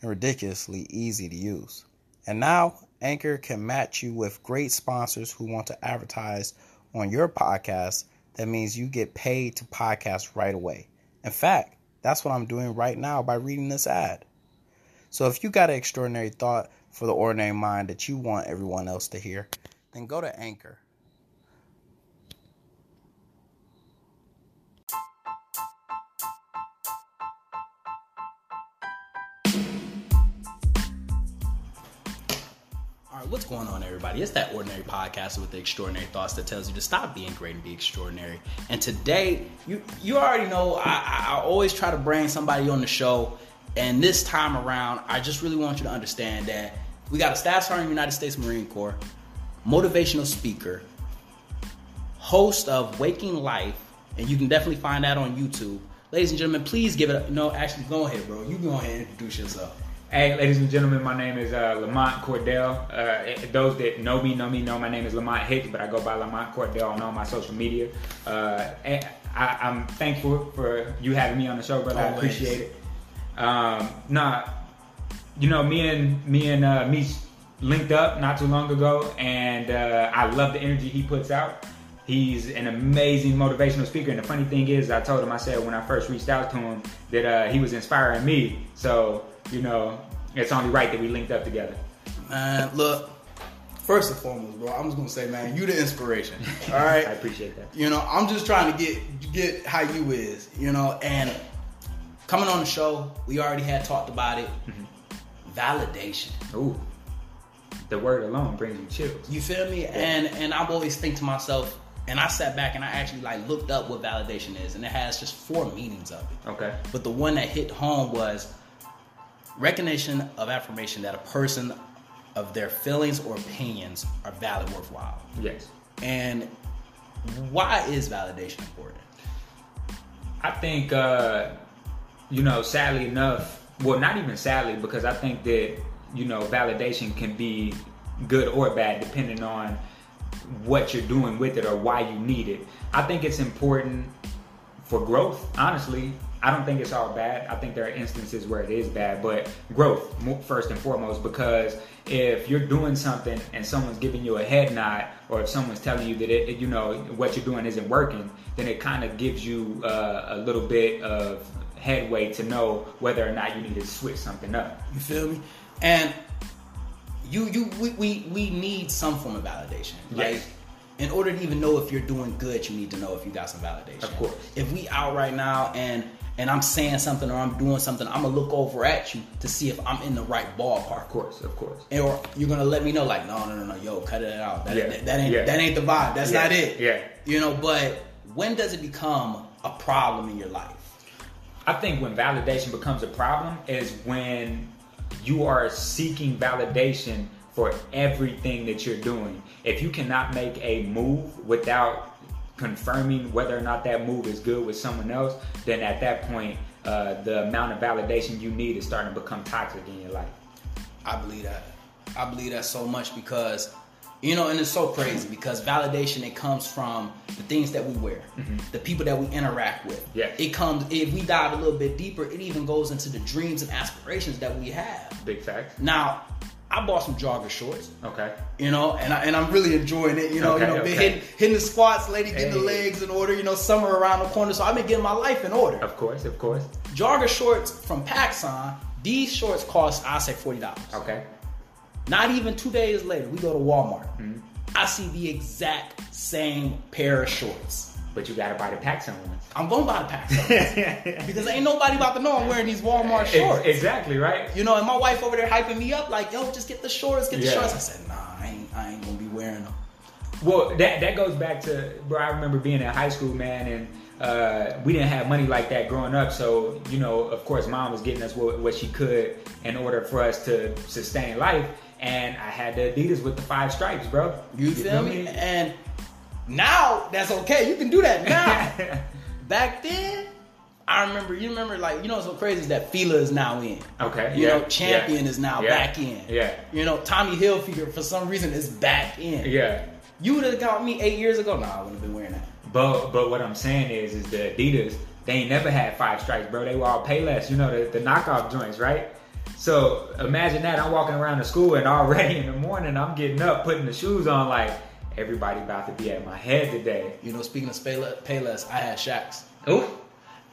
and ridiculously easy to use. And now, Anchor can match you with great sponsors who want to advertise on your podcast. That means you get paid to podcast right away. In fact, that's what I'm doing right now by reading this ad. So if you got an extraordinary thought for the ordinary mind that you want everyone else to hear, then go to Anchor. What's going on, everybody? It's that ordinary podcast with the extraordinary thoughts that tells you to stop being great and be extraordinary. And today, you you already know I, I always try to bring somebody on the show, and this time around, I just really want you to understand that we got a staff sergeant United States Marine Corps, motivational speaker, host of Waking Life, and you can definitely find that on YouTube. Ladies and gentlemen, please give it. A, no, actually, go ahead, bro. You go ahead and introduce yourself. Hey, ladies and gentlemen, my name is uh, Lamont Cordell. Uh, those that know me know me know my name is Lamont Hicks, but I go by Lamont Cordell on all my social media. Uh, I, am thankful for you having me on the show, brother. Always. I appreciate it. Um, nah, you know, me and me and uh, me linked up not too long ago, and uh, I love the energy he puts out. He's an amazing motivational speaker, and the funny thing is, I told him I said when I first reached out to him that uh, he was inspiring me. So you know, it's only right that we linked up together. Man, look, first and foremost, bro, I'm just gonna say, man, you the inspiration. All right, I appreciate that. You know, I'm just trying to get get how you is, you know, and coming on the show, we already had talked about it. Mm-hmm. Validation. Ooh, the word alone brings you chills. You feel me? Yeah. And and I've always think to myself, and I sat back and I actually like looked up what validation is, and it has just four meanings of it. Okay. But the one that hit home was recognition of affirmation that a person of their feelings or opinions are valid, worthwhile. Yes. And why is validation important? I think, uh, you know, sadly enough, well, not even sadly, because I think that, you know, validation can be good or bad depending on what you're doing with it or why you need it. I think it's important for growth, honestly, I don't think it's all bad. I think there are instances where it is bad, but growth first and foremost. Because if you're doing something and someone's giving you a head nod, or if someone's telling you that it, you know what you're doing isn't working, then it kind of gives you uh, a little bit of headway to know whether or not you need to switch something up. You feel me? And you you we we, we need some form of validation. Like yes in order to even know if you're doing good, you need to know if you got some validation. Of course. If we out right now and and I'm saying something or I'm doing something, I'm gonna look over at you to see if I'm in the right ballpark. Of course, of course. And, or you're gonna let me know, like, no, no, no, no, yo, cut it out. That, yeah. that, that ain't yeah. that ain't the vibe. That's yeah. not it. Yeah. You know, but when does it become a problem in your life? I think when validation becomes a problem is when you are seeking validation for everything that you're doing. If you cannot make a move without confirming whether or not that move is good with someone else, then at that point, uh, the amount of validation you need is starting to become toxic in your life. I believe that. I believe that so much because, you know, and it's so crazy because validation it comes from the things that we wear, mm-hmm. the people that we interact with. Yeah. It comes if we dive a little bit deeper, it even goes into the dreams and aspirations that we have. Big fact. Now, I bought some jogger shorts. Okay. You know, and I, and I'm really enjoying it. You know, okay, you know, okay. been hitting, hitting the squats, lady, getting hey. the legs in order. You know, summer around the corner, so I've been getting my life in order. Of course, of course. Jogger shorts from PacSun. These shorts cost I say forty dollars. Okay. Not even two days later, we go to Walmart. Mm-hmm. I see the exact same pair of shorts. But you gotta buy the PacSun ones. I'm gonna buy the PacSun because ain't nobody about to know I'm wearing these Walmart shorts. Exactly right. You know, and my wife over there hyping me up like, "Yo, just get the shorts, get the yeah. shorts." I said, "Nah, I ain't, I ain't gonna be wearing them." Well, that that goes back to bro. I remember being in high school, man, and uh, we didn't have money like that growing up. So you know, of course, mom was getting us what, what she could in order for us to sustain life. And I had the Adidas with the five stripes, bro. You, feel me? And now that's okay. You can do that now. Back then, I remember. You remember, like you know, what's so crazy is that Fila is now in. Okay. You yeah, know, Champion yeah, is now yeah, back in. Yeah. You know, Tommy Hilfiger for some reason is back in. Yeah. You would have got me eight years ago. Nah, I wouldn't have been wearing that. But but what I'm saying is is the Adidas they ain't never had five strikes, bro. They were all Payless. you know, the, the knockoff joints, right? So imagine that I'm walking around the school and already in the morning I'm getting up, putting the shoes on, like everybody about to be at my head today. You know, speaking of Payless, I had Shaqs. Ooh.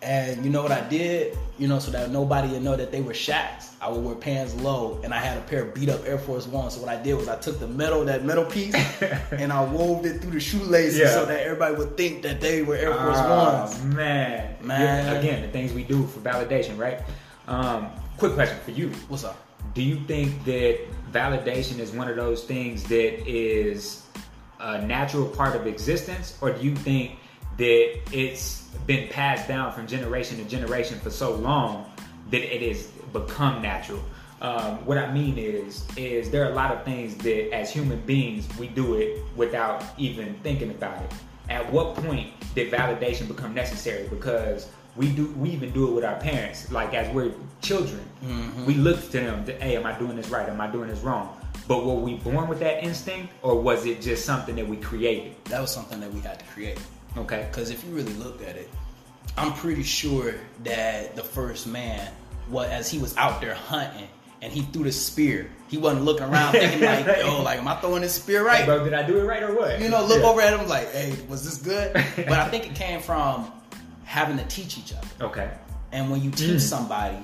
And you know what I did? You know, so that nobody would know that they were Shaqs. I would wear pants low, and I had a pair of beat up Air Force Ones. So what I did was I took the metal, that metal piece, and I wove it through the shoelaces Yeah. so that everybody would think that they were Air Force Oh, Ones. man, Man. Yeah, Again, the things we do for validation, right? Um, quick question for you: What's up? Do you think that validation is one of those things that is a natural part of existence, or do you think that it's been passed down from generation to generation for so long that it has become natural? Um, what I mean is, is there are a lot of things that as human beings we do it without even thinking about it. At what point did validation become necessary? Because we do, we even do it with our parents. Like as we're children, we look to them. To, hey, am I doing this right? Am I doing this wrong? But were we born with that instinct, or was it just something that we created? That was something that we had to create. Okay. Because if you really looked at it, I'm pretty sure that the first man, was as he was out there hunting and he threw the spear, he wasn't looking around thinking like, "Yo, like, am I throwing this spear right?" Hey, bro, did I do it right or what? You know, look Yeah. over at him like, "Hey, was this good?" But I think it came from having to teach each other. Okay. And when you Mm. teach somebody,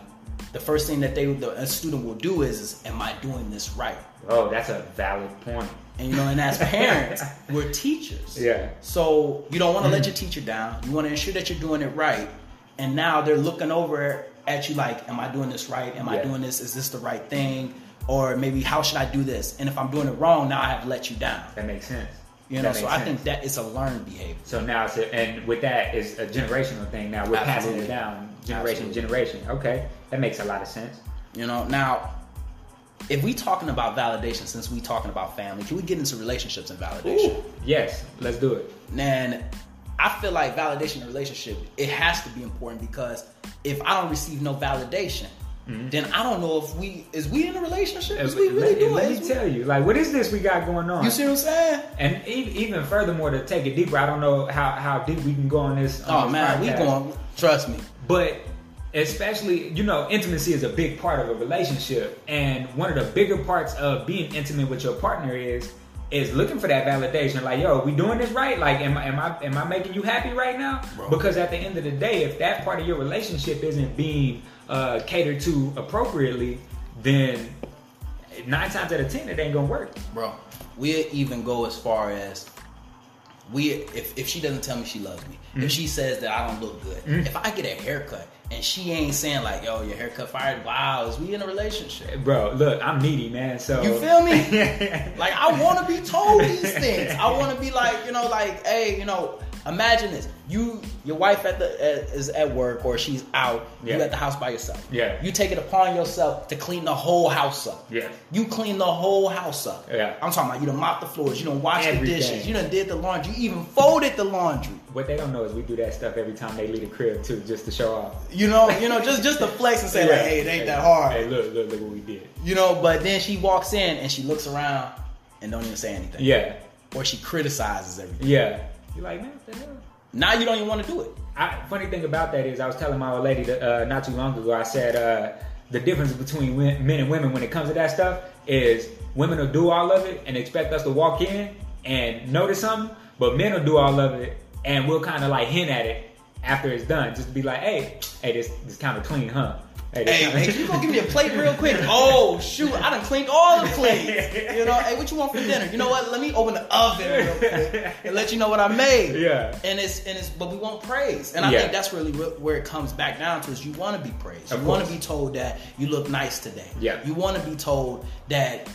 the first thing that they, the a student will do is, is, "Am I doing this right?" Oh, that's a valid point. And you know, and as parents, we're teachers. Yeah. So you don't want to let mm-hmm. your teacher down. You want to ensure that you're doing it right. And now they're looking over at you like, "Am I doing this right? Am I doing this? Is this the right thing? Or maybe how should I do this? And if I'm doing it wrong, now I have let you down. That makes sense. You know, so makes I think that it's a learned behavior. So now it's a, and with that is a generational thing. Now we're passing it down generation Absolutely. to generation. Okay, that makes a lot of sense. You know, now if we talking about validation, since we talking about family, can we get into relationships and validation? Ooh, Yes, let's do it. And I feel like validation in a relationship, it has to be important because if I don't receive no validation, mm-hmm. then I don't know if we is we in a relationship? Is we really let, doing let me we- tell you, like, what is this we got going on? You see what I'm saying? and even furthermore, to take it deeper, I don't know how, how deep we can go on this. on Oh this man, we going. Trust me. But especially, you know, intimacy is a big part of a relationship, and one of the bigger parts of being intimate with your partner is is looking for that validation. Like, yo, we doing this right? Like, am I am I am I making you happy right now? Bro. Because at the end of the day, if that part of your relationship isn't being uh, catered to appropriately, then nine times out of ten, it ain't gonna work. bro. We even go as far as we if if she doesn't tell me she loves me, Mm-hmm. if she says that I don't look good, if I get a haircut and she ain't saying like, "Yo, your haircut fired," wow, is we in a relationship? Bro, look, I'm needy, man. So You feel me? Like I want to be told these things. I want to be like, you know, like, hey, you know, imagine this: you, your wife at the uh, is at work or she's out. Yeah. You at the house by yourself. Yeah. You take it upon yourself to clean the whole house up. Yeah. You clean the whole house up. Yeah. I'm talking about you done mop the floors. You done wash the dishes. You done did the laundry. You even folded the laundry. What they don't know is we do that stuff every time they leave the crib too, just to show off. You know, you know, just just to flex and say like, hey, it ain't that hard. Hey, look, look, look what we did. You know, but then she walks in and she looks around and don't even say anything. Yeah, Or she criticizes everything. yeah. You like, man, what the hell? Now you don't even want to do it. I, funny thing about that is, I was telling my old lady that, uh, not too long ago. I said uh, the difference between men and women when it comes to that stuff is women will do all of it and expect us to walk in and notice something, but men will do all of it and we'll kind of like hint at it after it's done, just to be like, hey, hey, this this kind of clean, huh? Hey, hey, can you go give me a plate real quick? Oh shoot, I done cleaned all the plates. You know, hey, what you want for dinner? You know what? Let me open the oven real quick and let you know what I made. Yeah. And it's and it's but we want praise, and I Yeah. think that's really where it comes back down to is you want to be praised. Of you want to be told that you look nice today. Yeah. You want to be told that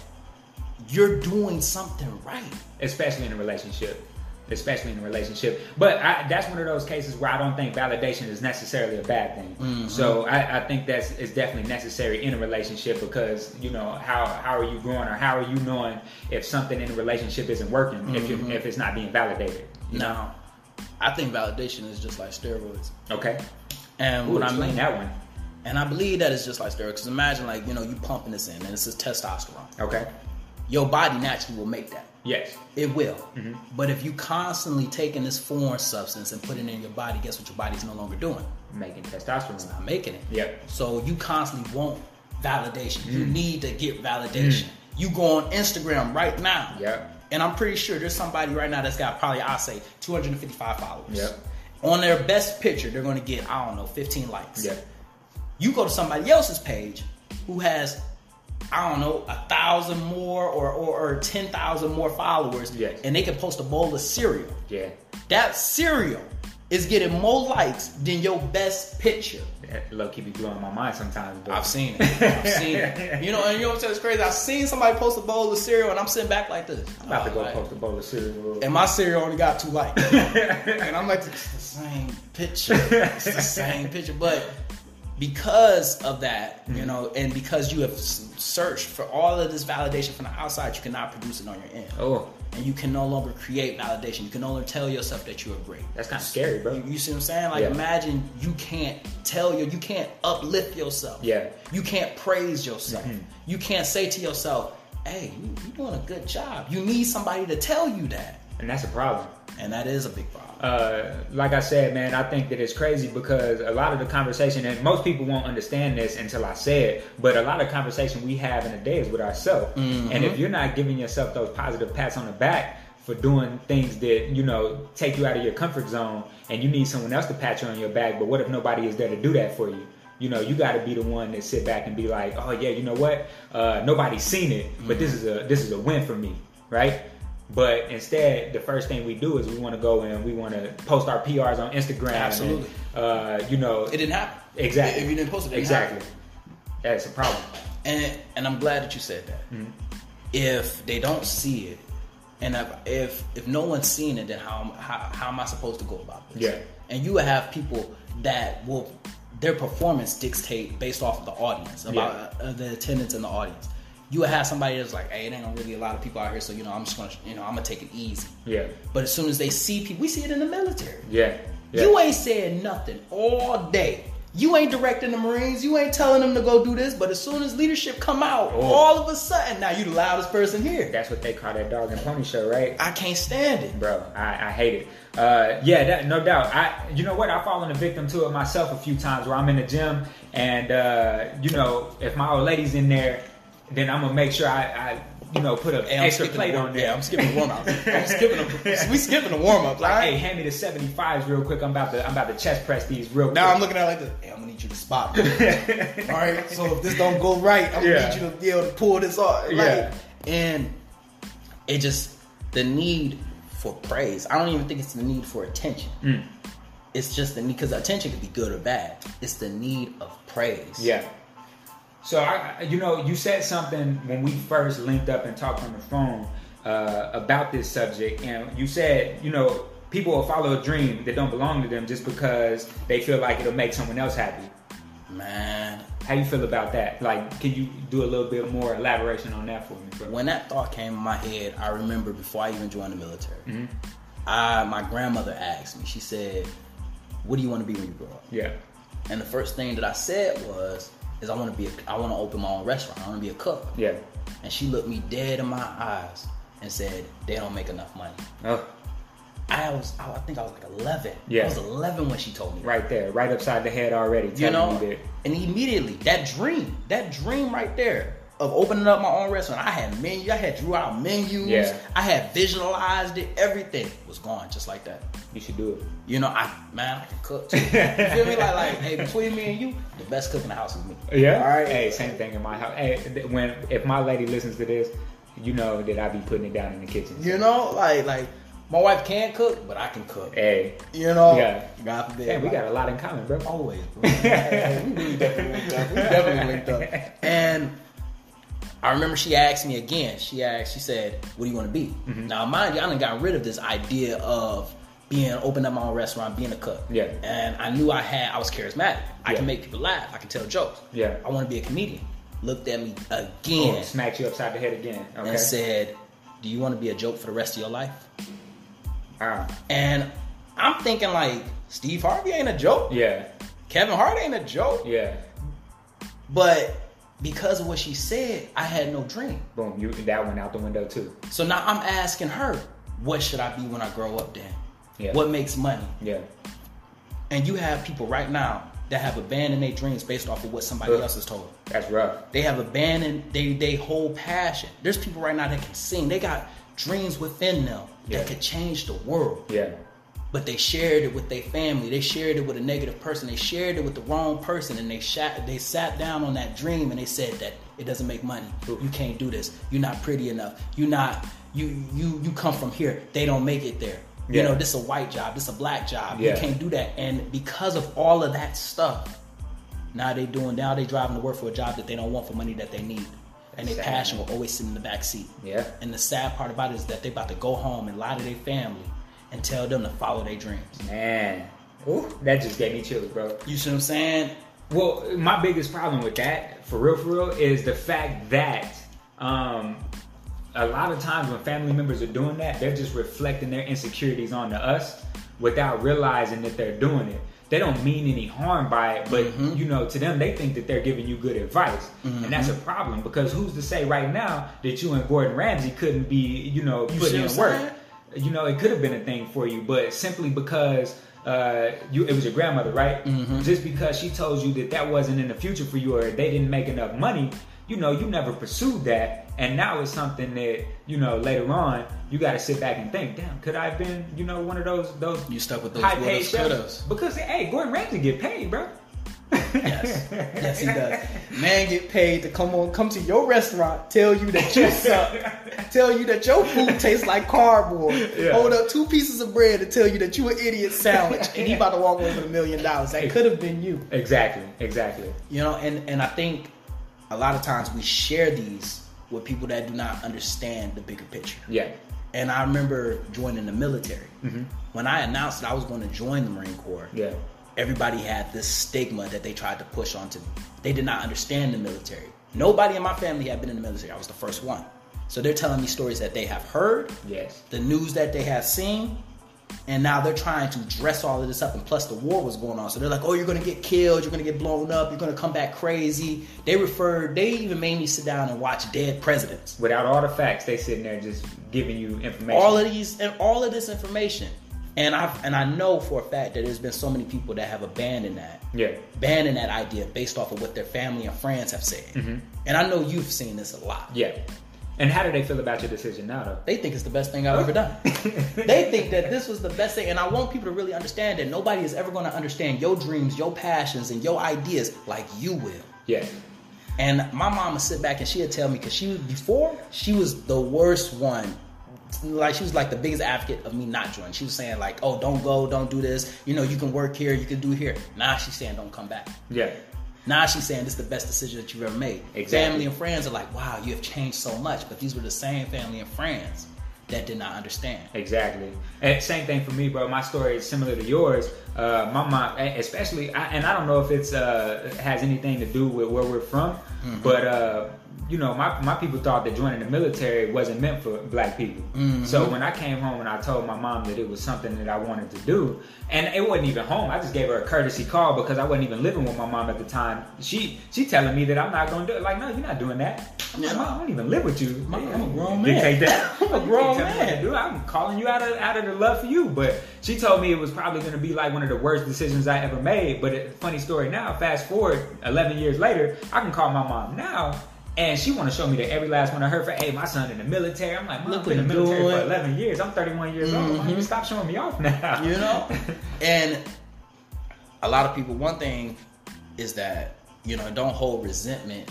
you're doing something right. especially in a relationship. Especially in a relationship. But I, that's one of those cases where I don't think validation is necessarily a bad thing. Mm-hmm. So I, I think that's is definitely necessary in a relationship because you know how how are you growing or how are you knowing if something in a relationship isn't working if you if it's not being validated. No, I think validation is just like steroids. Okay. And Ooh, what I mean, that one. and I believe that it's just like steroids. Because imagine, like, you know, you pumping this in, and it's is testosterone. Okay. Your body naturally will make that. Yes. It will. Mm-hmm. But if you constantly taking this foreign substance and putting it in your body, guess what your body's no longer doing? Making testosterone. It's not making it. Yep. So you constantly want validation. You Mm. need to get validation. You go on Instagram right now. Yep. And I'm pretty sure there's somebody right now that's got probably, I'll say, 255 followers. Yep. On their best picture, they're going to get, I don't know, 15 likes. Yep. You go to somebody else's page who has, I don't know, a thousand more or, or, or 10,000 more followers. Yes. And they can post a bowl of cereal. Yeah. That cereal is getting more likes than your best picture. That low key be blowing my mind sometimes. But I've seen it. I've seen it. You know, and you know what's crazy? I've seen somebody post a bowl of cereal and I'm sitting back like this. I'm about to go like- post a bowl of cereal. and my cereal only got two likes. and I'm like, it's the same picture. It's the same picture. But because of that, you know, and because you have searched for all of this validation from the outside, you cannot produce it on your end. Oh, And you can no longer create validation. You can no longer tell yourself that you are great. that's kind of scary, bro. You, you see what I'm saying? Like Yeah. imagine you can't tell you, you can't uplift yourself. Yeah. Mm-hmm. You can't praise yourself. You can't say to yourself, "Hey, you, you're doing a good job." You need somebody to tell you that, And that's a problem. and that is a big problem. Uh, like I said, man, I think that it's crazy because a lot of the conversation, and most people won't understand this until I say it, but a lot of conversation we have in a day is with ourselves. And if you're not giving yourself those positive pats on the back for doing things that, you know, take you out of your comfort zone and you need someone else to pat you on your back, but what if nobody is there to do that for you? You know, you got to be the one that sit back and be like, "Oh yeah, you know what? Uh, nobody's seen it, but this is a this is a win for me, right?" But instead, the first thing we do is we want to go and we want to post our PRs on Instagram. and, Absolutely. uh, you know, It didn't happen. exactly. If you didn't post it, it didn't exactly. happen. That's a problem. And and I'm glad that you said that. Mm-hmm. If they don't see it, and if if, if no one's seen it, then how, how how am I supposed to go about this? Yeah. And you have people that will their performance dictate based off of the audience about uh, the attendance in the audience. You will have somebody that's like, "Hey, it ain't really a lot of people out here, so you know, I'm just gonna, you know, I'm gonna take it easy." Yeah. But as soon as they see people, we see it in the military. Yeah. yeah. You ain't saying nothing all day. You ain't directing the Marines. You ain't telling them to go do this. But as soon as leadership come out, Oh. all of a sudden, now you the loudest person here. That's what they call that dog and pony show, right? I can't stand it. bro. I, I hate it. Uh, yeah, that, no doubt. I, you know what? I've fallen a victim to it myself a few times where I'm in the gym and, uh, you know, if my old lady's in there, then I'm gonna make sure I, I you know, put an Hey, extra plate on there. Yeah, I'm skipping the warm up. I'm skipping the, we skipping the warm up. like, Like, hey, hand me the 75s real quick. I'm about to, I'm about to chest press these real quick. now I'm looking at it like this. Hey, I'm gonna need you to spot me. all right. So if this don't go right, I'm gonna need you to be able to pull this off. Like, Yeah. And it just the need for praise. I don't even think it's the need for attention. Mm. It's just the need because attention could be good or bad. It's the need of praise. Yeah. So I, you know, you said something when we first linked up and talked on the phone uh, about this subject, and you said, you know, people will follow a dream that don't belong to them just because they feel like it'll make someone else happy. Man, How you feel about that? Like, can you do a little bit more elaboration on that for me, bro? when that thought came in my head, I remember before I even joined the military, Mm-hmm. I my grandmother asked me. She said, "What do you want to be when you grow up?" Yeah. And the first thing that I said was, "Is I want to be a, I want to open my own restaurant. I want to be a cook." Yeah. And she looked me dead in my eyes and said, "They don't make enough money." Oh, I was, I think I was like 11. Yeah. I was 11 when she told me. that. right there, right upside the head already. You know, you and immediately that dream, that dream right there of opening up my own restaurant, I had menu, I had drew out menus, Yeah. I had visualized it, everything was gone just like that. you should do it. You know, I man, I can cook. Too. You feel me? Like, like, hey, between me and you, the best cook in the house is me. Yeah. All right. Hey, same thing in my house. Hey, when if my lady listens to this, you know that I be putting it down in the kitchen. You know, like, like my wife can cook, but I can cook. Hey. You know, Yeah. God forbid. Hey, we like- got a lot in common, bro. Always, bro. Hey, we really definitely. We definitely linked up. And I remember she asked me again. She asked, she said, "What do you want to be?" Mm-hmm. Now, mind you, I done got rid of this idea of being open up my own restaurant, being a cook. Yeah. And I knew I had, I was charismatic. I Yeah. can make people laugh. I can tell jokes. Yeah. I want to be a comedian. Looked at me Oh, again smacked you upside the head again. Okay. and said, "Do you want to be a joke for the rest of your life?" Ah, And I'm thinking like, Steve Harvey ain't a joke. yeah. Kevin Hart ain't a joke. Yeah. But because of what she said, I had no dream. Boom. You that went out the window too. So now I'm asking her, what should I be when I grow up then? Yeah. What makes money? Yeah. And you have people right now that have abandoned their dreams based off of what somebody Ugh. else has told them. That's rough. They have abandoned they they whole passion. There's people right now that can sing. They got dreams within them Yeah. that could change the world. Yeah. But they shared it with their family. They shared it with a negative person. They shared it with the wrong person, and they shat, they sat down on that dream and they said that it doesn't make money. You can't do this. You're not pretty enough. You're not. You you you come from here. They don't make it there. You know, this is a white job. This is a black job. Yeah. You can't do that. And because of all of that stuff, now they doing. Now they driving to work for a job that they don't want for money that they need. And their passion will always sit in the back seat. Yeah. And the sad part about it is that they about to go home and lie to their family and tell them to follow their dreams. Man. Ooh, that just gave me chills, bro. You see what I'm saying? Well, my biggest problem with that, for real, for real, is the fact that um, a lot of times when family members are doing that, they're just reflecting their insecurities onto us without realizing that they're doing it. They don't mean any harm by it, but Mm-hmm. you know, to them, they think that they're giving you good advice, and that's a problem because who's to say right now that you and Gordon Ramsay couldn't be, you know, You putting in work? You know, it could have been a thing for you, but simply because uh, you, it was your grandmother, right? Mm-hmm. Just because she told you that that wasn't in the future for you, or they didn't make enough money, you know, you never pursued that, and now it's something that you know later on you got to sit back and think, damn, could I have been, you know, one of those those You stuck with those high paid chefs? Because hey, Gordon Ramsay get paid, bro. Yes. yes, he does. Man get paid to come on, come to your restaurant, tell you that you suck, tell you that your food tastes like cardboard, Yeah. hold up two pieces of bread to tell you that you an idiot sandwich, and he about to walk away with a million dollars. That could have been you. Exactly, exactly. You know, and, and I think a lot of times we share these with people that do not understand the bigger picture. Yeah, And I remember joining the military. Mm-hmm. When I announced that I was going to join the Marine Corps, yeah, everybody had this stigma that they tried to push onto me. They did not understand the military. Nobody in my family had been in the military. I was the first one. So they're telling me stories that they have heard, yes, the news that they have seen, and now they're trying to dress all of this up. And plus, the war was going on, so they're like, "Oh, you're going to get killed. You're going to get blown up. You're going to come back crazy." They referred. They even made me sit down and watch dead presidents. Without all the facts, they sitting there just giving you information. All of these and all of this information, and I and I know for a fact that there's been so many people that have abandoned that. yeah, Abandoned that idea based off of what their family and friends have said. Mm-hmm. And I know you've seen this a lot. yeah. And how do they feel about your decision now, though? They think it's the best thing I've ever done. they think that this was the best thing. And I want people to really understand that nobody is ever going to understand your dreams, your passions, and your ideas like you will. Yeah, And my mom would sit back and she would tell me, because she was, before, she was the worst one. Like, she was like the biggest advocate of me not joining. She was saying, like, oh, don't go, don't do this. You know, you can work here, you can do here. Now she's saying, don't come back. yeah, Now she's saying this is the best decision that you've ever made. Exactly. Family and friends are like, wow, you have changed so much. But these were the same family and friends that did not understand. exactly. And same thing for me, bro. My story is similar to yours. Uh, my mom, especially, I, and I don't know if it's uh, has anything to do with where we're from, Mm-hmm. but uh, you know, my, my people thought that joining the military wasn't meant for black people. Mm-hmm. So when I came home and I told my mom that it was something that I wanted to do, and it wasn't even home. I just gave her a courtesy call because I wasn't even living with my mom at the time. She she telling me that I'm not going to do it. Like, no, you're not doing that. I'm like, "Mom, I don't even live with you. Mom, I'm a grown Dictate man. that. I'm a grown can't tell me what to man. do. I'm calling you out of out of the love for you. But she told me it was probably going to be like one of the worst decisions I ever made. But it, funny story now. Fast forward 11 years later, I can call my mom now. And she want to show me that every last one of her for, hey, my son in the military. I'm like, mom, Look I've been in the military you're for doing. 11 years. I'm 31 years old. Why you mm-hmm. stop showing me off now? You know? and a lot of people, one thing is that, you know, don't hold resentment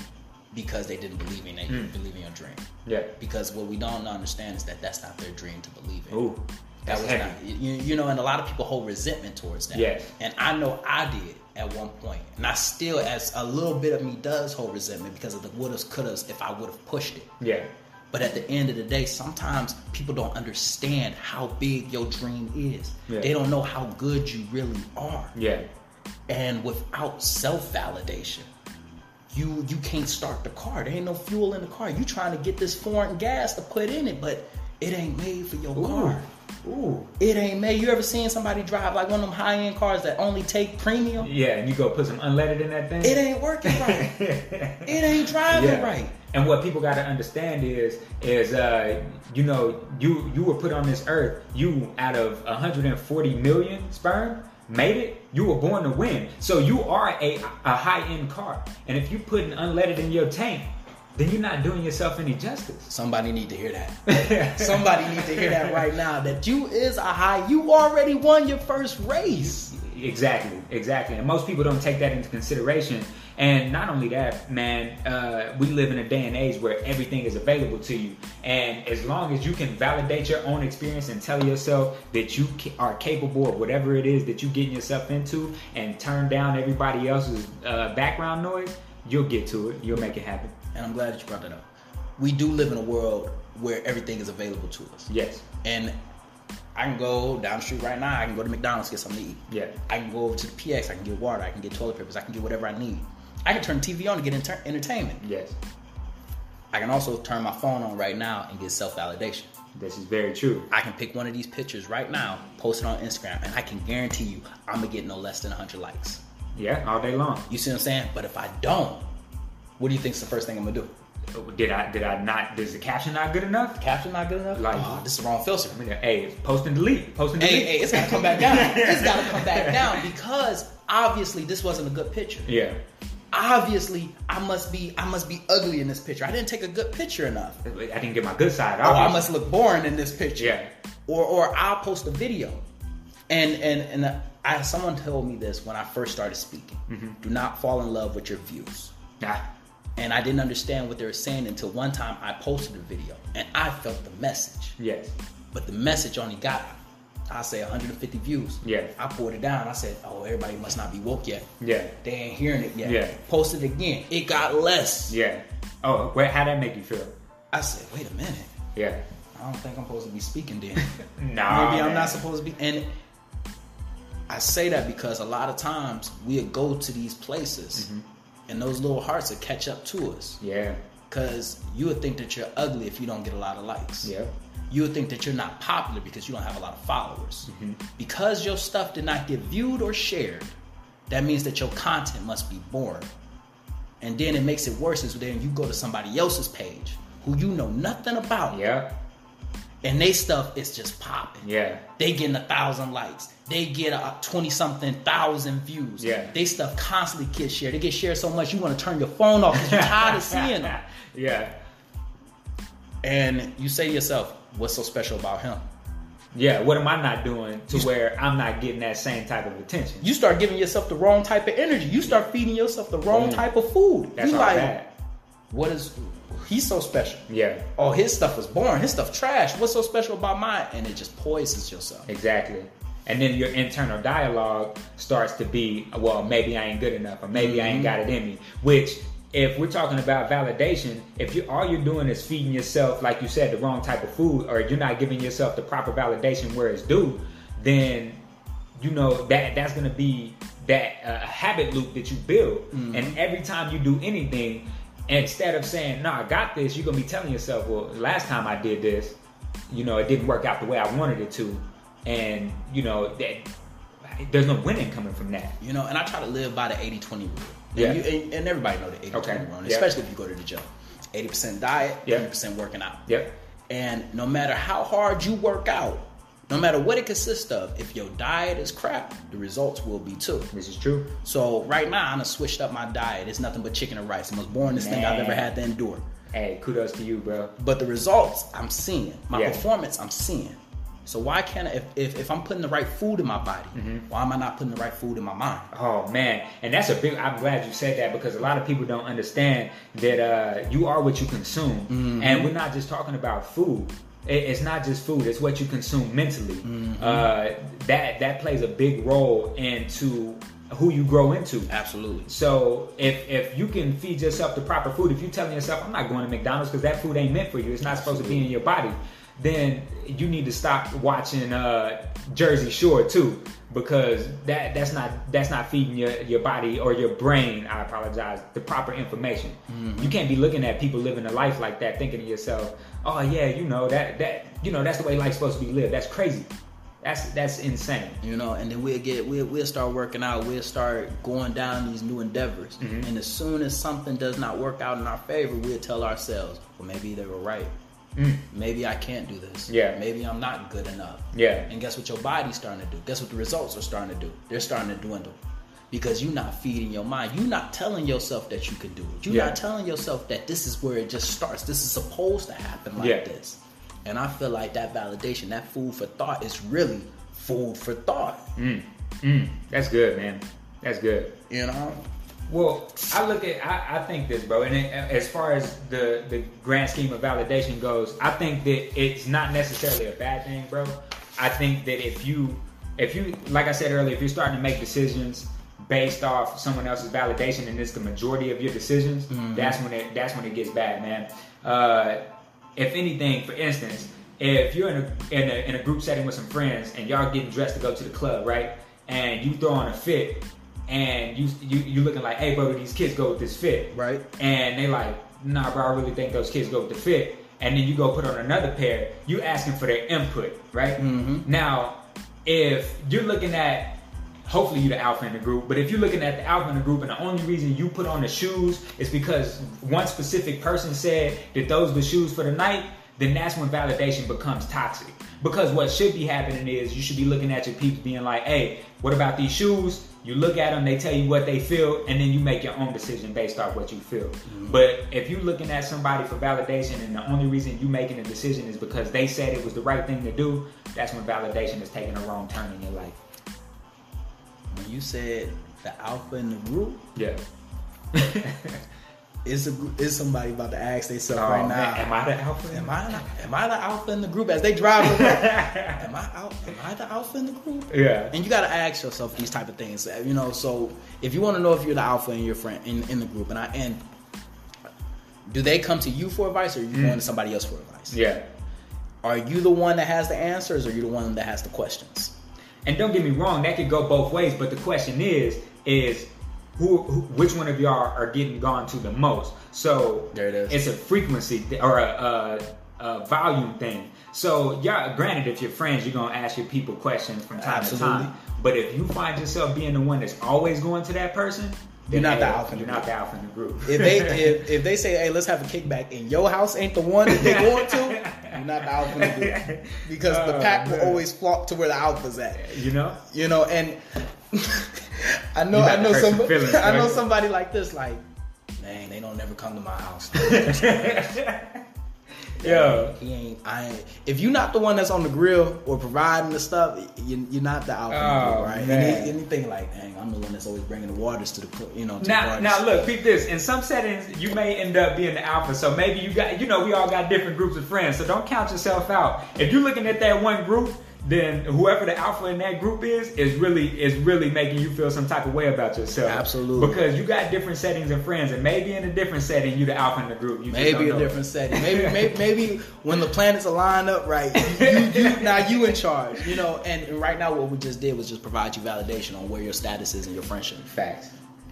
because they didn't believe in it, hmm. believe in your dream. yeah. Because what we don't understand is that that's not their dream to believe in. Ooh. That That's was heavy. not, you, you know, and a lot of people hold resentment towards that. Yes. And I know I did at one point, and I still, as a little bit of me does hold resentment because of the wouldas, couldas. If I would have pushed it, Yeah. but at the end of the day, sometimes people don't understand how big your dream is. Yeah. They don't know how good you really are. Yeah. And without self validation, you you can't start the car. There ain't no fuel in the car. You trying to get this foreign gas to put in it, but it ain't made for your car. Ooh. It ain't made. You ever seen somebody drive like one of them high end cars that only take premium? Yeah, and you go put some unleaded in that thing. It ain't working right. it ain't driving Yeah. right. And what people got to understand is, is uh, you know, you you were put on this earth. You out of 140 million sperm made it. You were born to win. So you are a a high end car. And if you put an unleaded in your tank, then you're not doing yourself any justice. Somebody need to hear that. Somebody need to hear that right now. That you is a high. You already won your first race. Exactly, exactly. And most people don't take that into consideration. And not only that, man, uh, we live in a day and age where everything is available to you. And as long as you can validate your own experience and tell yourself that you are capable of whatever it is that you're getting yourself into and turn down everybody else's uh, background noise, you'll get to it. You'll make it happen. And I'm glad that you brought that up. We do live in a world where everything is available to us. Yes. And I can go down the street right now. I can go to McDonald's get something to eat. Yeah. I can go over to the PX. I can get water. I can get toilet papers. I can get whatever I need. I can turn TV on to get enter- entertainment. Yes. I can also turn my phone on right now and get self validation. This is very true. I can pick one of these pictures right now, post it on Instagram, and I can guarantee you I'm gonna get no less than 100 likes. Yeah, all day long. You see what I'm saying? But if I don't, what do you think's the first thing I'm gonna do? Did I did I not? Is the caption not good enough? Caption not good enough? Like- oh, this is the wrong filter. I mean, hey, post and delete. Post and delete. Hey, hey, it's gotta come back down. It's gotta come back down because obviously this wasn't a good picture. Yeah. Obviously, I must be I must be ugly in this picture. I didn't take a good picture enough. I didn't get my good side. Oh, I must look boring in this picture. Yeah. Or or I'll post a video. And and and I someone told me this when I first started speaking. Mm-hmm. Do not fall in love with your views. Nah. And I didn't understand what they were saying until one time I posted a video and I felt the message. Yes. But the message only got I say 150 views. Yeah. I pulled it down. I said, "Oh, everybody must not be woke yet. Yeah. They ain't hearing it yet." Yeah. Posted again. It got less. Yeah. Oh, where? How that make you feel? I said, "Wait a minute. Yeah. I don't think I'm supposed to be speaking then. Nah. Maybe I'm man. not supposed to be." And I say that because a lot of times we go to these places, Mm-hmm. And those little hearts will catch up to us. Yeah. Because you would think that you're ugly if you don't get a lot of likes. Yeah. You would think that you're not popular because you don't have a lot of followers. Mm-hmm. Because your stuff did not get viewed or shared, that means that your content must be boring. And then it makes it worse is then you go to somebody else's page who you know nothing about, Yeah. And they stuff is just popping. Yeah. They getting a thousand likes. They get a twenty something thousand views. Yeah. They stuff constantly get shared. They get shared so much you want to turn your phone off because you're tired of seeing them. Yeah. And you say to yourself, "What's so special about him?" Yeah. What am I not doing to where I'm not getting that same type of attention? You start giving yourself the wrong type of energy. You start feeding yourself the wrong Boom. type of food. That's you like, bad. what is? He's so special. Yeah. Oh, his stuff is boring. His stuff trash. What's so special about mine? And it just poisons yourself. Exactly. And then your internal dialogue starts to be, well, maybe I ain't good enough, or maybe I ain't got it in me. Which, if we're talking about validation, if you all you're doing is feeding yourself, like you said, the wrong type of food, or you're not giving yourself the proper validation where it's due, then you know that that's gonna be that uh, habit loop that you build. And every time you do anything, instead of saying, "No, I got this," you're gonna be telling yourself, "Well, last time I did this, you know, it didn't work out the way I wanted it to," and you know that there's no winning coming from that. You know, and I try to live by the 80-20 rule. And, Yeah. you, and, and everybody know the 80-20 Okay. rule, Yeah. especially if you go to the gym. 80% diet, Yeah. 20% working out. Yep. And no matter how hard you work out, no matter what it consists of, if your diet is crap, the results will be too. This is true. So right now, I'm switched up my diet. It's nothing but chicken and rice. The most boringest thing I've ever had to endure. Hey, kudos to you, bro. But the results I'm seeing, my Yeah. performance I'm seeing. So why can't I, if, if, if I'm putting the right food in my body, Mm-hmm. why am I not putting the right food in my mind? Oh man, and that's a big. I'm glad you said that because a lot of people don't understand that uh, you are what you consume, Mm-hmm. and we're not just talking about food. It- It's not just food; it's what you consume mentally. Mm-hmm. Uh, that that plays a big role into who you grow into. Absolutely. So if if you can feed yourself the proper food, if you're telling yourself, I'm not going to McDonald's because that food ain't meant for you, it's not supposed to be in your body, then you need to stop watching uh, Jersey Shore too, because that that's not that's not feeding your, your body or your brain. I apologize. The proper information. You can't be looking at people living a life like that, thinking to yourself, oh yeah, you know that that you know that's the way life's supposed to be lived. That's crazy. That's that's insane. you know, and then we'll get we'll, we'll start working out. We'll start going down these new endeavors, Mm-hmm. and as soon as something does not work out in our favor, we'll tell ourselves, well, maybe they were right. Maybe I can't do this. Mm. Yeah. Maybe I'm not good enough. Yeah. And guess what your body's starting to do? Guess what the results are starting to do? They're starting to dwindle. Because you're not feeding your mind. You're not telling yourself that you can do it. You're Yeah. not telling yourself that this is where it just starts. This is supposed to happen like Yeah. this. And I feel like that validation, that food for thought is really food for thought. Mm, that's good, man. That's good. You know? Well, I look at I, I think this, bro, and it, as far as the the grand scheme of validation goes, I think that it's not necessarily a bad thing, bro. I think that if you if you like I said earlier, if you're starting to make decisions based off someone else's validation and it's the majority of your decisions, that's when it that's when it gets bad, man. Uh, if anything, for instance, if you're in a, in a in a group setting with some friends and y'all getting dressed to go to the club, right? And you throw on a fit, and you you you looking like, hey, bro, these kids go with this fit? Right. And they like, nah, bro, I really think those kids go with the fit. And then you go put on another pair. You asking for their input, right? Mm-hmm. Now, if you're looking at hopefully you're the alpha in the group. But if you're looking at the alpha in the group and the only reason you put on the shoes is because one specific person said that those were shoes for the night, then that's when validation becomes toxic. Because what should be happening is you should be looking at your peeps being like, hey, what about these shoes? You look at them, they tell you what they feel, and then you make your own decision based off what you feel. Mm-hmm. But if you're looking at somebody for validation and the only reason you making a decision is because they said it was the right thing to do, that's when validation is taking a wrong turn in your life. When you said the alpha in the group, Yeah. is a is somebody about to ask themselves Oh, right now? man, am I the alpha? Am I the, am I the alpha in the group as they drive? away? am I out? Am I the alpha in the group? Yeah. And you got to ask yourself these type of things. You know, so if you want to know if you're the alpha in your friend in, in the group, and I and do they come to you for advice, or are you going to somebody else for advice? Mm. Yeah. Are you the one that has the answers, or are you the one that has the questions? And don't get me wrong, that could go both ways. But the question is, is who, who which one of y'all are getting gone to the most? So There it is. It's a frequency th- or a, a, a volume thing. So yeah, granted, if you're friends, you're gonna ask your people questions from time Absolutely. to time. But if you find yourself being the one that's always going to that person, You're not the alpha the You're not the alpha in the group. If they if, if they say, hey, let's have a kickback, and your house ain't the one that they going to, you're not the alpha in the group because the Oh, pack will always flock to where the alpha's at. you know. You know, and I know I know some somebody feelings, I know right? somebody like this, like, man, they don't never come to my house. Yo. He ain't. I. Ain't. If you're not the one that's on the grill or providing the stuff, you, you're not the alpha, Oh, group, right? Any, anything like, dang, I'm the one that's always bringing the waters to the, you know, to Now, now look, peep this. In some settings, you may end up being the alpha. So maybe you got, you know, we all got different groups of friends. So don't count yourself out. If you're looking at that one group, then whoever the alpha in that group is is really is really making you feel some type of way about yourself. Absolutely. Because you got different settings and friends, and maybe in a different setting, you the alpha in the group. You Maybe a know it. different setting. Maybe, maybe, maybe when the planets align up right, you, you now you in charge. You know, and, and right now what we just did was just provide you validation on where your status is in your friendship, Facts.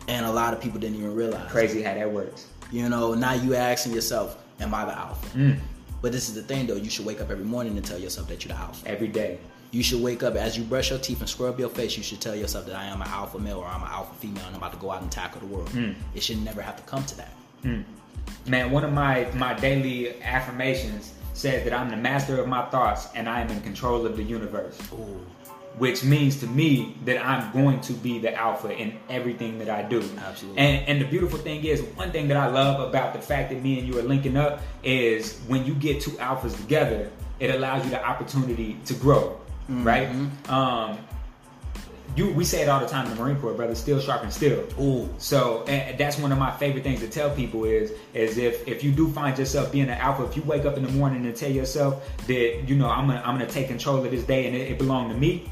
and a lot of people didn't even realize. Crazy how that works. You know, now you asking yourself, "Am I the alpha?" Mm. But this is the thing, though. You should wake up every morning and tell yourself that you're the alpha. Every day. You should wake up as you brush your teeth and scrub your face. You should tell yourself that I am an alpha male or I'm an alpha female, and I'm about to go out and tackle the world. Mm. It should never have to come to that. Man, one of my my daily affirmations says that I'm the master of my thoughts and I am in control of the universe. Ooh, which means to me that I'm going to be the alpha in everything that I do. Absolutely. And and the beautiful thing is, one thing that I love about the fact that me and you are linking up is when you get two alphas together, it allows you the opportunity to grow, right? Um, you we say it all the time in the Marine Corps, brother. Steel sharpens steel. Ooh. So and that's one of my favorite things to tell people is is if if you do find yourself being an alpha, if you wake up in the morning and tell yourself that you know I'm gonna I'm gonna take control of this day and it, it belonged to me,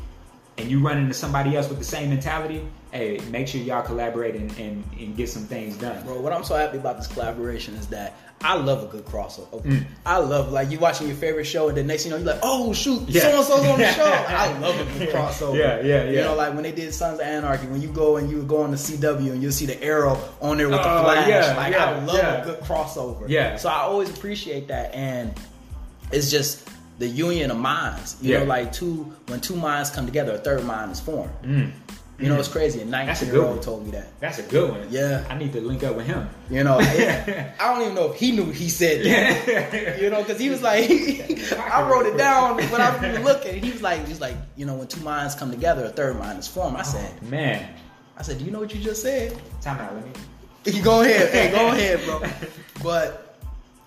and you run into somebody else with the same mentality, hey, make sure y'all collaborate and, and, and get some things done. Bro, what I'm so happy about this collaboration is that I love a good crossover. Mm. I love like you watching your favorite show, and the next thing you know, you're like, oh shoot, Yeah. so and so's on the show. I love a good crossover. Yeah, yeah, yeah. You know, like when they did Sons of Anarchy, when you go and you go on the CW and you'll see the arrow on there with the Oh, flash. yeah, like yeah, I love a good crossover. Yeah. So I always appreciate that, and it's just the union of minds. You Yeah. know, like two when two minds come together, a third mind is formed. Mm. You know, it's crazy. A That's a 19 good year old one. told me that. That's a good one. Yeah. I need to link up with him. You know, I, I don't even know if he knew he said that. You know, because he was like, I wrote it down when I was looking. He was like, he's like, you know, when two minds come together, a third mind is formed. I said, Man, I said, do you know what you just said? time out. Let me. You go ahead, hey, go ahead, bro. But,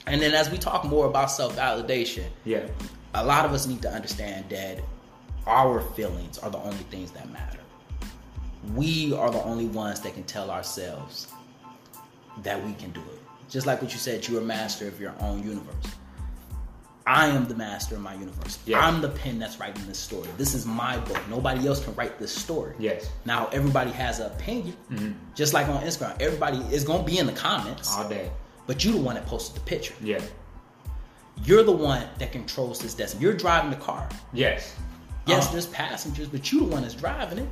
and then as we talk more about self validation, Yeah. A lot of us need to understand that our feelings are the only things that matter. We are the only ones that can tell ourselves that we can do it. Just like what you said, you're a master of your own universe. I am the master of my universe. Yeah. I'm the pen that's writing this story. This is my book. Nobody else can write this story. Yes. Now everybody has an opinion. Mm-hmm. Just like on Instagram, everybody is gonna be in the comments, All day. but you the one that posted the picture. Yeah. You're the one that controls this destiny. You're driving the car. Yes. Yes, Um, there's passengers, but you're the one that's driving it.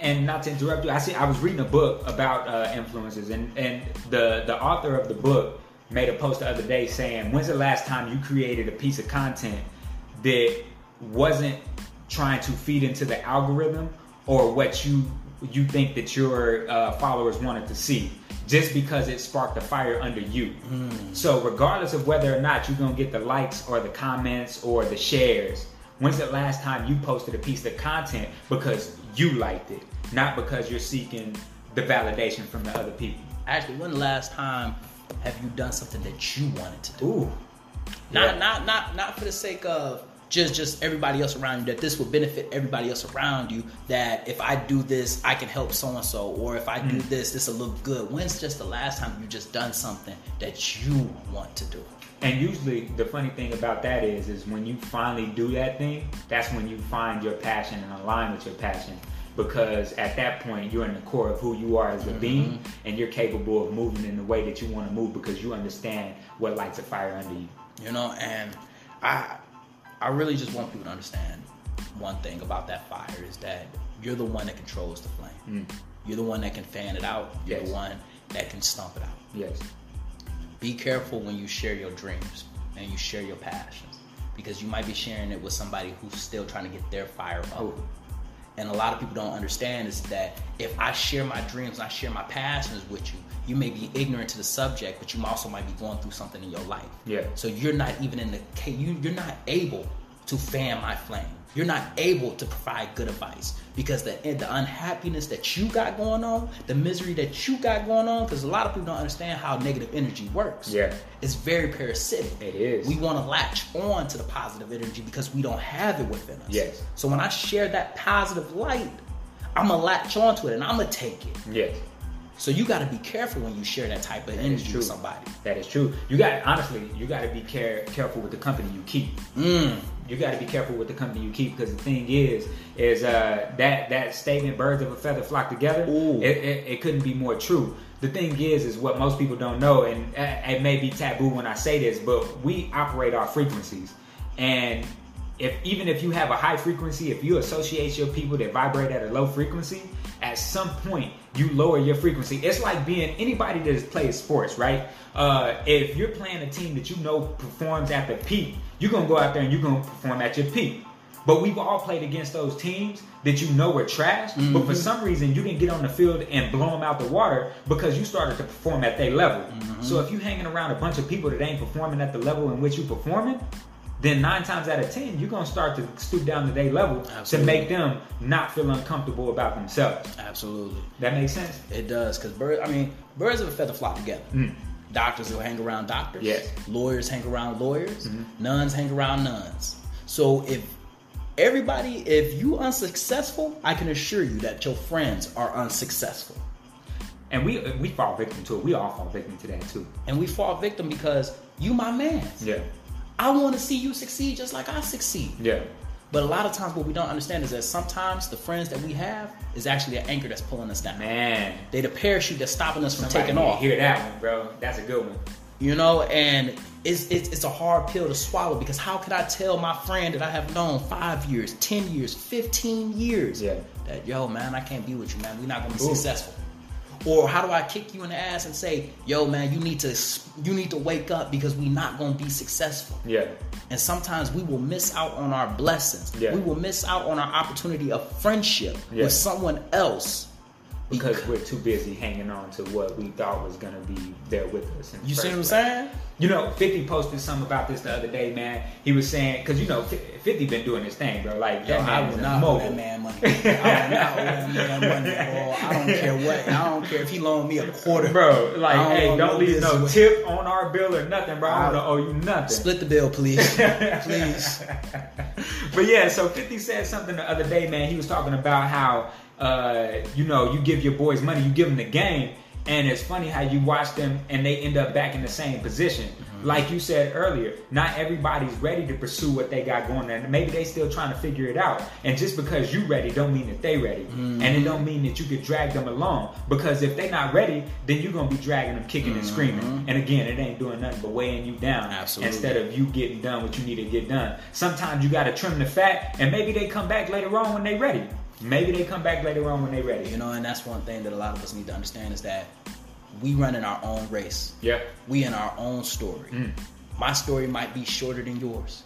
and not to interrupt you, I see. I was reading a book about uh, influences, and and the the author of the book made a post the other day saying, "When's the last time you created a piece of content that wasn't trying to feed into the algorithm or what you you think that your uh, followers wanted to see?" Just because it sparked a fire under you. So, regardless of whether or not you're gonna get the likes or the comments or the shares, When's the last time you posted a piece of content because you liked it, not because you're seeking the validation from the other people? Actually, when the last time have you done something that you wanted to do? Ooh, Not Yeah. not not not for the sake of just just everybody else around you that this will benefit everybody else around you that if I do this I can help so and so or if I do Mm. this this will look good. When's just the last time you just done something that you want to do? And usually, the funny thing about that is, is when you finally do that thing, that's when you find your passion and align with your passion. Because at that point, you're in the core of who you are as a being, and you're capable of moving in the way that you want to move because you understand what lights a fire under you. You know, and I I really just want people to understand one thing about that fire is that you're the one that controls the flame. You're the one that can fan it out. You're Mm. Yes. the one that can stomp it out. Yes. Be careful when you share your dreams and you share your passions because you might be sharing it with somebody who's still trying to get their fire up. And a lot of people don't understand is that if I share my dreams and I share my passions with you, you may be ignorant to the subject, but you also might be going through something in your life. Yeah. So you're not even in the you're not able to fan my flame. You're not able to provide good advice because the the unhappiness that you got going on, the misery that you got going on, because a lot of people don't understand how negative energy works. Yeah. It's very parasitic. It is. We want to latch on to the positive energy because we don't have it within us. Yes. So when I share that positive light, I'm gonna latch onto it and I'm gonna take it. Yes. So you got to be careful when you share that type of That energy true. with somebody. That is true. You got honestly, you got to be care, careful with the company you keep. Mm. You got to be careful with the company you keep because the thing is, is uh, that that statement "birds of a feather flock together." It, it, it couldn't be more true. The thing is, is what most people don't know, and it may be taboo when I say this, but we operate our frequencies, and if even if you have a high frequency, if you associate your people that vibrate at a low frequency, at some point you lower your frequency. It's like being anybody that played sports, right? Uh, if you're playing a team that you know performs at the peak, you're gonna go out there and you're gonna perform at your peak. But we've all played against those teams that you know were trash, but for mm-hmm. some reason you didn't get on the field and blow them out the water because you started to perform at their level. Mm-hmm. So if you're hanging around a bunch of people that ain't performing at the level in which you're performing, then nine times out of ten you're gonna start to stoop down to their level to make them not feel uncomfortable about themselves. Absolutely. That makes sense. It does because birds. I mean, birds of a feather flock together. Mm. Doctors will hang around doctors. Yes. Lawyers hang around lawyers. Mm-hmm. Nuns hang around nuns. So if everybody, if you unsuccessful, I can assure you that your friends are unsuccessful, And we we fall victim to it. We all fall victim to that too. and we fall victim because you my man. Yeah. I want to see you succeed just like I succeed. Yeah. But a lot of times, what we don't understand is that sometimes the friends that we have is actually an anchor that's pulling us down. Man, They the parachute that's stopping us from somebody taking off. Hear that one, bro? That's a good one. You know, and it's, it's it's a hard pill to swallow because how could I tell my friend that I have known five years, ten years, fifteen years Yeah. that yo man, I can't be with you, man. We're not gonna be Ooh. successful. Or how do I kick you in the ass and say, yo man, you need to you need to wake up because we're not gonna be successful. Yeah, And sometimes we will miss out on our blessings. Yeah. We will miss out on our opportunity of friendship Yeah. with someone else. Because we're too busy hanging on to what we thought was gonna be there with us. You see what I'm saying? You know, 50 posted something about this the other day, man. He was saying, because you know, 50 been doing his thing, bro. Like, Yo, that I man will is a not owe that man money. I will not owe that man money, bro. I don't care what. I don't care if he loaned me a quarter. Bro, like, don't hey, don't leave no is. tip on our bill or nothing, bro. I don't owe you nothing. Split the bill, please. please. But yeah, so 50 said something the other day, man. He was talking about how, uh, you know, you give your boys money, you give them the game, and it's funny how you watch them and they end up back in the same position. Mm-hmm. Like you said earlier, not everybody's ready to pursue what they got going on. Maybe they still trying to figure it out. And just because you ready don't mean that they ready. Mm-hmm. And it don't mean that you could drag them along. Because if they not ready, then you're gonna be dragging them kicking and mm-hmm. screaming. And again, it ain't doing nothing but weighing you down. Absolutely. Instead of you getting done what you need to get done. Sometimes you gotta trim the fat and maybe they come back later on when they ready. Maybe they come back later on when they're ready. You know, and that's one thing that a lot of us need to understand is that we run in our own race. Yeah. We in our own story. Mm. My story might be shorter than yours.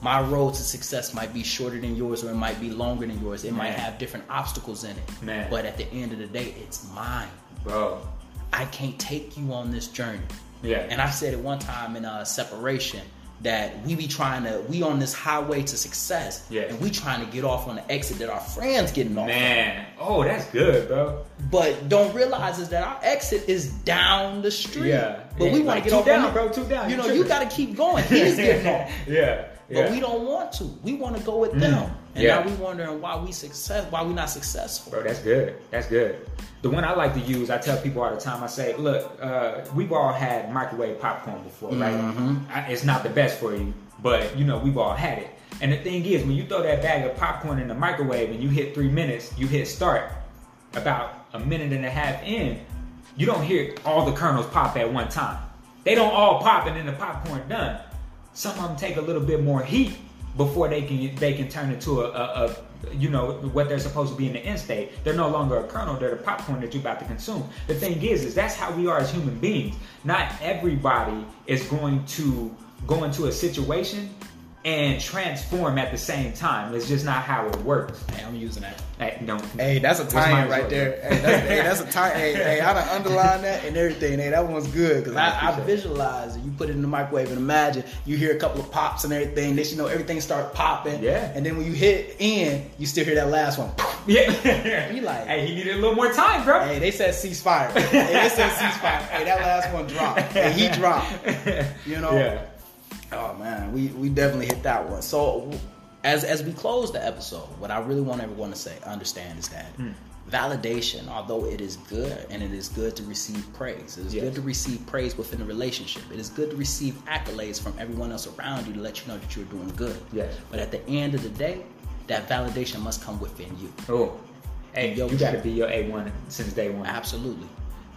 My road to success might be shorter than yours, or it might be longer than yours. It might have different obstacles in it. Man. But at the end of the day, it's mine. Bro. I can't take you on this journey. Yeah. And I said it one time in a separation that we be trying to we on this highway to success. Yeah. And we trying to get off on the exit that our friends getting off. Man. Oh, that's good, bro. But don't realize is that our exit is down the street. Yeah. But we want like to get two off down, bro, two down. You know, you got to keep going. He's getting off. yeah. But yeah. we don't want to. We want to go with them. And Yeah. now we wondering why we success why we not successful. Bro, that's good. That's good. The one I like to use, I tell people all the time. I say, look, uh, we've all had microwave popcorn before, right? Mm-hmm. I, it's not the best for you, but you know we've all had it. And the thing is, when you throw that bag of popcorn in the microwave and you hit three minutes, you hit start. About a minute and a half in, you don't hear all the kernels pop at one time. They don't all pop and then the popcorn done. Some of them take a little bit more heat before they can they can turn into a, a, a you know what they're supposed to be in the end state. They're no longer a kernel. They're the popcorn that you're about to consume. The thing is, is that's how we are as human beings. Not everybody is going to go into a situation and transform at the same time. It's just not how it works. Hey, I'm using that. Hey, don't. Hey, that's a What's tie mine right there. Hey, that's, hey, that's a tie. Hey, hey, I done underlined that and everything. Hey, that one's good because I I, I visualize it. You put it in the microwave and imagine you hear a couple of pops and everything. Then you know everything start popping. Yeah. And then when you hit in, you still hear that last one. Yeah. You like- hey, he needed a little more time, bro. Hey, they said ceasefire. Hey, they said ceasefire. Hey, that last one dropped. Hey, he dropped. You know. Yeah. Oh man, we we definitely hit that one. So as as we close the episode, what I really want everyone to say, understand is that Hmm. validation, although it is good and it is good to receive praise, it is Yes. good to receive praise within a relationship. It is good to receive accolades from everyone else around you to let you know that you're doing good. Yes. But at the end of the day, that validation must come within you. Oh. Hey, Yo, you got to be your A1 since day one. Absolutely.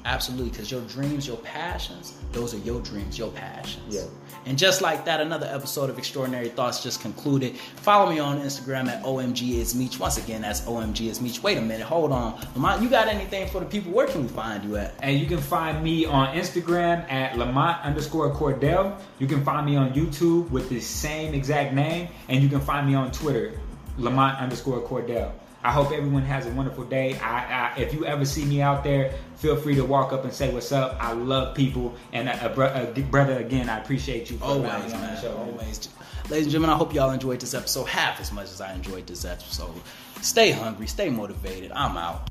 Absolutely. Because your dreams, your passions, those are your dreams, your passions. Yeah. And just like that, another episode of Extraordinary Thoughts just concluded. Follow me on Instagram at OMG is Meech. Once again, that's OMG is Meech. Wait a minute, hold on. Lamont, you got anything for the people? Where can we find you at? And you can find me on Instagram at Lamont underscore Cordell. You can find me on YouTube with the same exact name. And you can find me on Twitter, Lamont underscore Cordell. I hope everyone has a wonderful day. I, I, if you ever see me out there, feel free to walk up and say what's up. I love people. And uh, bro- uh, brother, again, I appreciate you for Always, allowing me on the man. show. Always. Ladies and gentlemen, I hope y'all enjoyed this episode half as much as I enjoyed this episode. Stay hungry, stay motivated. I'm out.